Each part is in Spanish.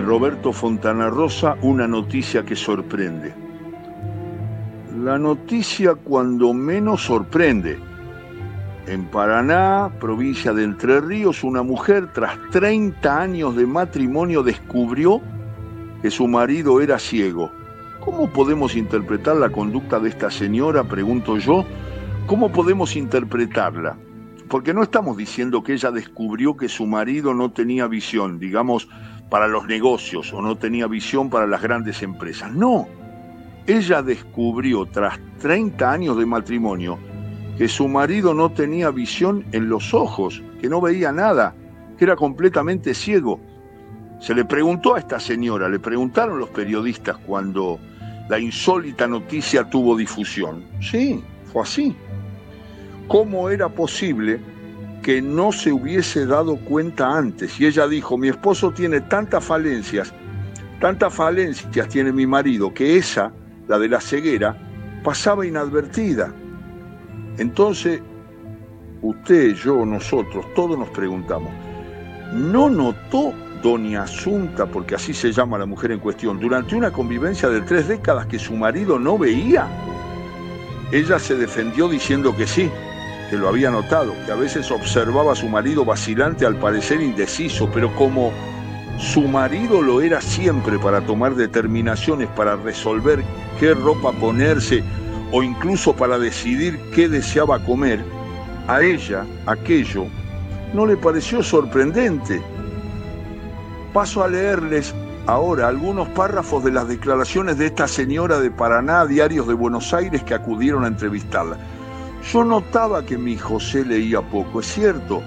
Roberto Fontana Rosa, una noticia que sorprende. La noticia cuando menos sorprende. En Paraná, provincia de Entre Ríos, una mujer tras 30 años de matrimonio descubrió que su marido era ciego. ¿Cómo podemos interpretar la conducta de esta señora? Pregunto yo. ¿Cómo podemos interpretarla? Porque no estamos diciendo que ella descubrió que su marido no tenía visión, digamos, para los negocios o no tenía visión para las grandes empresas. No, ella descubrió tras 30 años de matrimonio que su marido no tenía visión en los ojos, que no veía nada, que era completamente ciego. Se le preguntó a esta señora, le preguntaron los periodistas cuando la insólita noticia tuvo difusión. Sí, fue así. ¿Cómo era posible que no se hubiese dado cuenta antes. Y ella dijo, mi esposo tiene tantas falencias, tantas falencias tiene mi marido, que esa, la de la ceguera, pasaba inadvertida. Entonces, usted, yo, nosotros, todos nos preguntamos, ¿no notó doña Asunta, porque así se llama la mujer en cuestión, durante una convivencia de tres décadas que su marido no veía? Ella se defendió diciendo que sí, que lo había notado, que a veces observaba a su marido vacilante al parecer indeciso, pero como su marido lo era siempre para tomar determinaciones, para resolver qué ropa ponerse o incluso para decidir qué deseaba comer, a ella aquello no le pareció sorprendente. Paso a leerles ahora algunos párrafos de las declaraciones de esta señora de Paraná, diarios de Buenos Aires que acudieron a entrevistarla. Yo notaba que mi José leía poco, es cierto,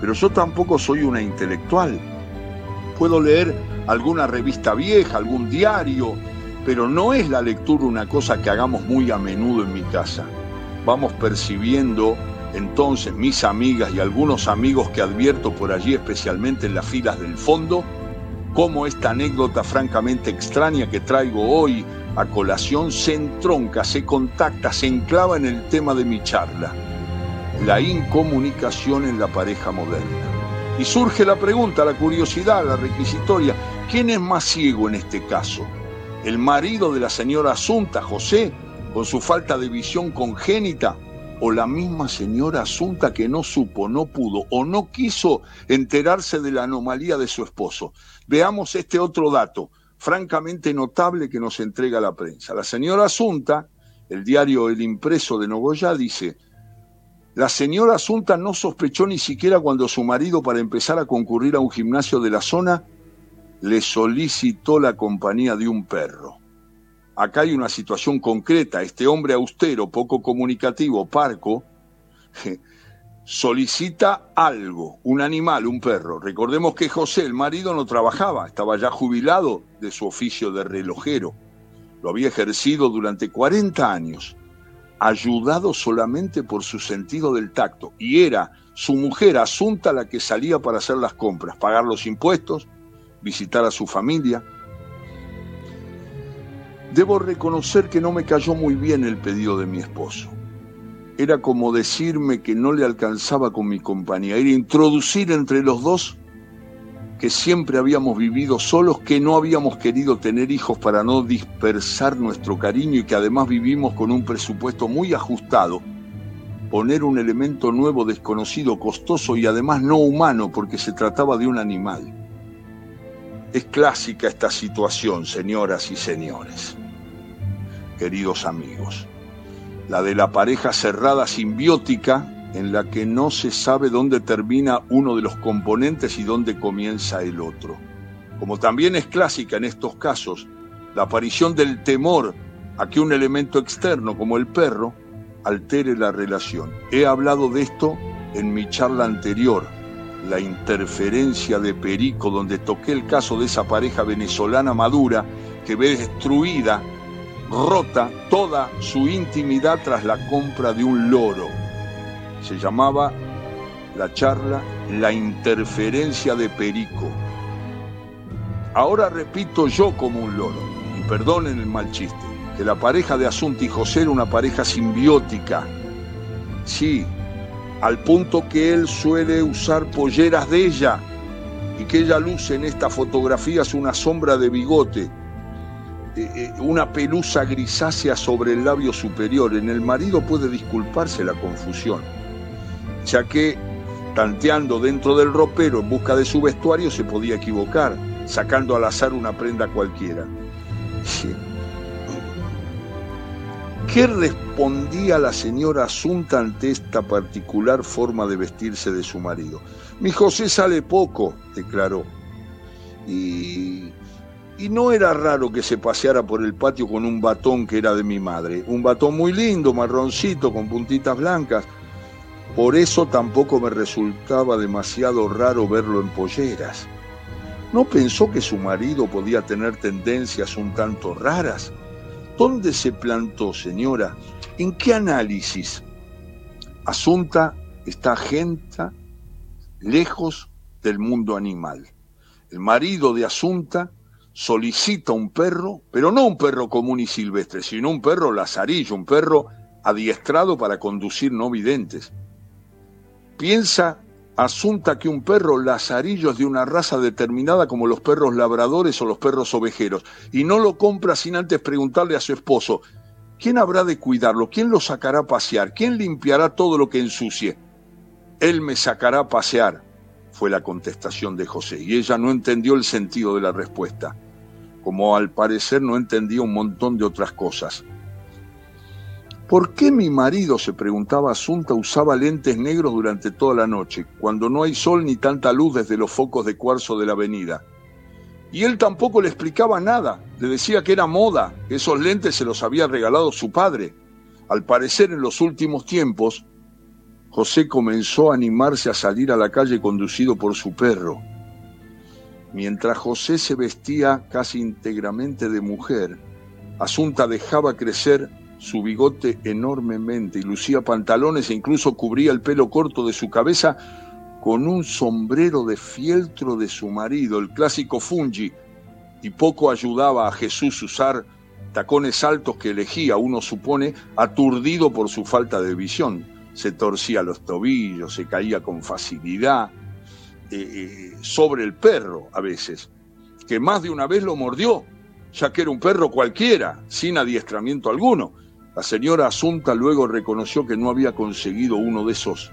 pero yo tampoco soy una intelectual. Puedo leer alguna revista vieja, algún diario, pero no es la lectura una cosa que hagamos muy a menudo en mi casa. Vamos percibiendo entonces mis amigas y algunos amigos que advierto por allí, especialmente en las filas del fondo, cómo esta anécdota francamente extraña que traigo hoy a colación se entronca, se contacta, se enclava en el tema de mi charla, la incomunicación en la pareja moderna. Y surge la pregunta, la curiosidad, la requisitoria, ¿quién es más ciego en este caso? ¿El marido de la señora Asunta, José, con su falta de visión congénita? ¿O la misma señora Asunta que no supo, no pudo o no quiso enterarse de la anomalía de su esposo? Veamos este otro dato francamente notable que nos entrega la prensa. La señora Asunta, el diario El Impreso de Nogoyá, dice, la señora Asunta no sospechó ni siquiera cuando su marido, para empezar a concurrir a un gimnasio de la zona, le solicitó la compañía de un perro. Acá hay una situación concreta. Este hombre austero, poco comunicativo, parco, solicita algo, un animal, un perro. Recordemos que José, el marido, no trabajaba, estaba ya jubilado de su oficio de relojero. Lo había ejercido durante 40 años, ayudado solamente por su sentido del tacto. Y era su mujer, Asunta, la que salía para hacer las compras, pagar los impuestos, visitar a su familia. Debo reconocer que no me cayó muy bien el pedido de mi esposo era como decirme que no le alcanzaba con mi compañía, era introducir entre los dos que siempre habíamos vivido solos, que no habíamos querido tener hijos para no dispersar nuestro cariño y que además vivimos con un presupuesto muy ajustado, poner un elemento nuevo, desconocido, costoso y además no humano porque se trataba de un animal. Es clásica esta situación, señoras y señores, queridos amigos la de la pareja cerrada simbiótica en la que no se sabe dónde termina uno de los componentes y dónde comienza el otro. Como también es clásica en estos casos la aparición del temor a que un elemento externo como el perro altere la relación. He hablado de esto en mi charla anterior, la interferencia de Perico, donde toqué el caso de esa pareja venezolana madura que ve destruida rota toda su intimidad tras la compra de un loro. Se llamaba la charla La interferencia de Perico. Ahora repito yo como un loro, y perdonen el mal chiste, que la pareja de Asunta y José era una pareja simbiótica. Sí, al punto que él suele usar polleras de ella y que ella luce en esta fotografía es una sombra de bigote, una pelusa grisácea sobre el labio superior. En el marido puede disculparse la confusión, ya que tanteando dentro del ropero en busca de su vestuario se podía equivocar, sacando al azar una prenda cualquiera. ¿Qué respondía la señora Asunta ante esta particular forma de vestirse de su marido? Mi José sale poco, declaró. Y, y no era raro que se paseara por el patio con un batón que era de mi madre. Un batón muy lindo, marroncito, con puntitas blancas. Por eso tampoco me resultaba demasiado raro verlo en polleras. ¿No pensó que su marido podía tener tendencias un tanto raras? ¿Dónde se plantó, señora? ¿En qué análisis? Asunta está agenta lejos del mundo animal. El marido de Asunta solicita un perro, pero no un perro común y silvestre, sino un perro lazarillo, un perro adiestrado para conducir no videntes. Piensa Asunta que un perro lazarillo es de una raza determinada como los perros labradores o los perros ovejeros, y no lo compra sin antes preguntarle a su esposo, ¿quién habrá de cuidarlo? ¿Quién lo sacará a pasear? ¿Quién limpiará todo lo que ensucie? Él me sacará a pasear, fue la contestación de José, y ella no entendió el sentido de la respuesta, como al parecer no entendía un montón de otras cosas. ¿Por qué mi marido, se preguntaba Asunta, usaba lentes negros durante toda la noche, cuando no hay sol ni tanta luz desde los focos de cuarzo de la avenida? Y él tampoco le explicaba nada, le decía que era moda, esos lentes se los había regalado su padre. Al parecer en los últimos tiempos, José comenzó a animarse a salir a la calle conducido por su perro. Mientras José se vestía casi íntegramente de mujer, Asunta dejaba crecer su bigote enormemente y lucía pantalones e incluso cubría el pelo corto de su cabeza con un sombrero de fieltro de su marido, el clásico fungi, y poco ayudaba a Jesús usar tacones altos que elegía, uno supone, aturdido por su falta de visión. Se torcía los tobillos, se caía con facilidad, eh, eh, sobre el perro a veces, que más de una vez lo mordió, ya que era un perro cualquiera, sin adiestramiento alguno. La señora Asunta luego reconoció que no había conseguido uno de esos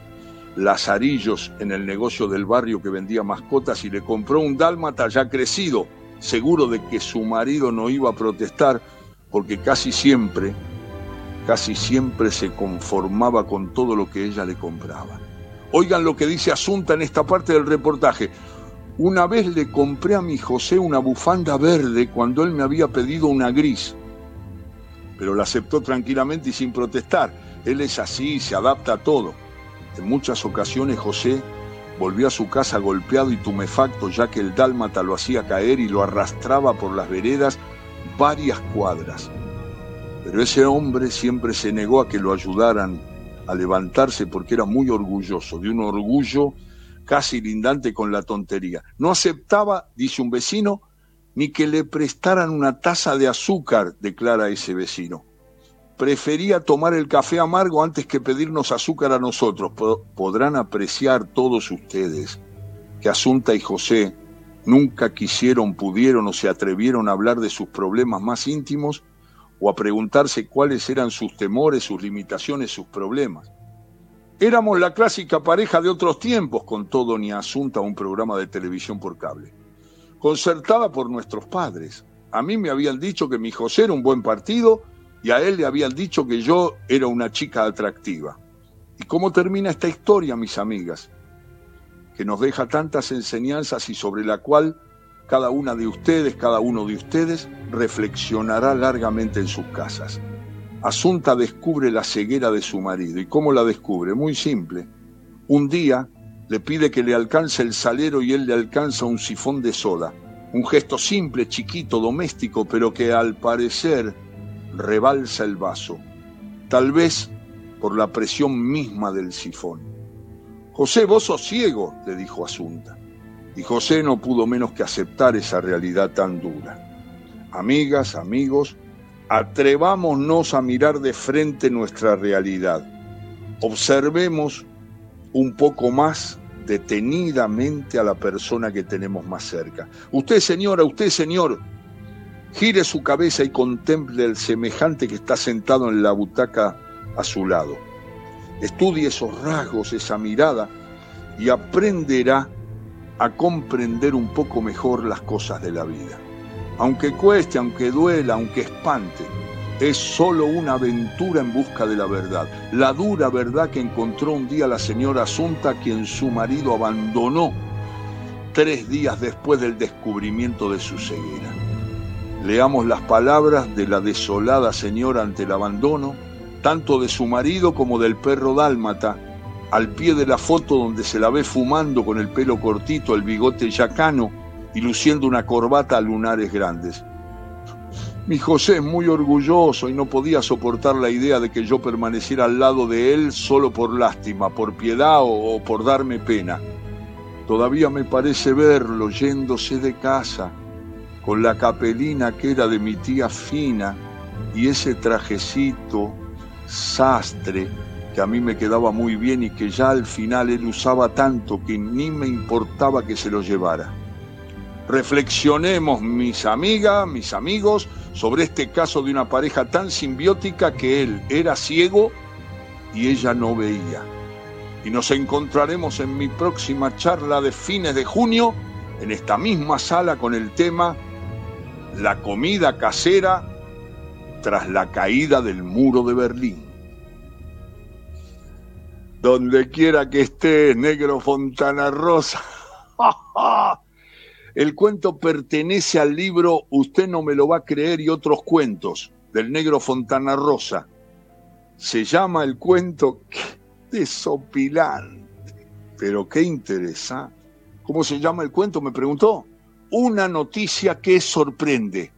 lazarillos en el negocio del barrio que vendía mascotas y le compró un dálmata ya crecido, seguro de que su marido no iba a protestar porque casi siempre, casi siempre se conformaba con todo lo que ella le compraba. Oigan lo que dice Asunta en esta parte del reportaje. Una vez le compré a mi José una bufanda verde cuando él me había pedido una gris pero la aceptó tranquilamente y sin protestar. Él es así, se adapta a todo. En muchas ocasiones José volvió a su casa golpeado y tumefacto ya que el dálmata lo hacía caer y lo arrastraba por las veredas varias cuadras. Pero ese hombre siempre se negó a que lo ayudaran a levantarse porque era muy orgulloso, de un orgullo casi lindante con la tontería. No aceptaba, dice un vecino, ni que le prestaran una taza de azúcar, declara ese vecino. Prefería tomar el café amargo antes que pedirnos azúcar a nosotros. Podrán apreciar todos ustedes que Asunta y José nunca quisieron, pudieron o se atrevieron a hablar de sus problemas más íntimos o a preguntarse cuáles eran sus temores, sus limitaciones, sus problemas. Éramos la clásica pareja de otros tiempos, con todo ni Asunta un programa de televisión por cable concertada por nuestros padres. A mí me habían dicho que mi José era un buen partido y a él le habían dicho que yo era una chica atractiva. ¿Y cómo termina esta historia, mis amigas? Que nos deja tantas enseñanzas y sobre la cual cada una de ustedes, cada uno de ustedes, reflexionará largamente en sus casas. Asunta descubre la ceguera de su marido. ¿Y cómo la descubre? Muy simple. Un día le pide que le alcance el salero y él le alcanza un sifón de soda. Un gesto simple, chiquito, doméstico, pero que al parecer rebalsa el vaso. Tal vez por la presión misma del sifón. José, vos sos ciego, le dijo Asunta. Y José no pudo menos que aceptar esa realidad tan dura. Amigas, amigos, atrevámonos a mirar de frente nuestra realidad. Observemos un poco más detenidamente a la persona que tenemos más cerca. Usted, señora, usted, señor, gire su cabeza y contemple el semejante que está sentado en la butaca a su lado. Estudie esos rasgos, esa mirada, y aprenderá a comprender un poco mejor las cosas de la vida. Aunque cueste, aunque duela, aunque espante, es solo una aventura en busca de la verdad, la dura verdad que encontró un día la señora Asunta, quien su marido abandonó tres días después del descubrimiento de su ceguera. Leamos las palabras de la desolada señora ante el abandono, tanto de su marido como del perro dálmata, al pie de la foto donde se la ve fumando con el pelo cortito, el bigote yacano y luciendo una corbata a lunares grandes. Mi José es muy orgulloso y no podía soportar la idea de que yo permaneciera al lado de él solo por lástima, por piedad o, por darme pena. Todavía me parece verlo yéndose de casa, con la capelina que era de mi tía Fina y ese trajecito sastre que a mí me quedaba muy bien y que ya al final él usaba tanto que ni me importaba que se lo llevara. Reflexionemos, mis amigas, mis amigos, sobre este caso de una pareja tan simbiótica que él era ciego y ella no veía. Y nos encontraremos en mi próxima charla de fines de junio en esta misma sala con el tema La comida casera tras la caída del muro de Berlín. Donde quiera que esté, negro Fontana Rosa. El cuento pertenece al libro Usted no me lo va a creer y otros cuentos del negro Fontana Rosa. Se llama el cuento desopilante, pero qué interesante. ¿Cómo se llama el cuento? Me preguntó. Una noticia que sorprende.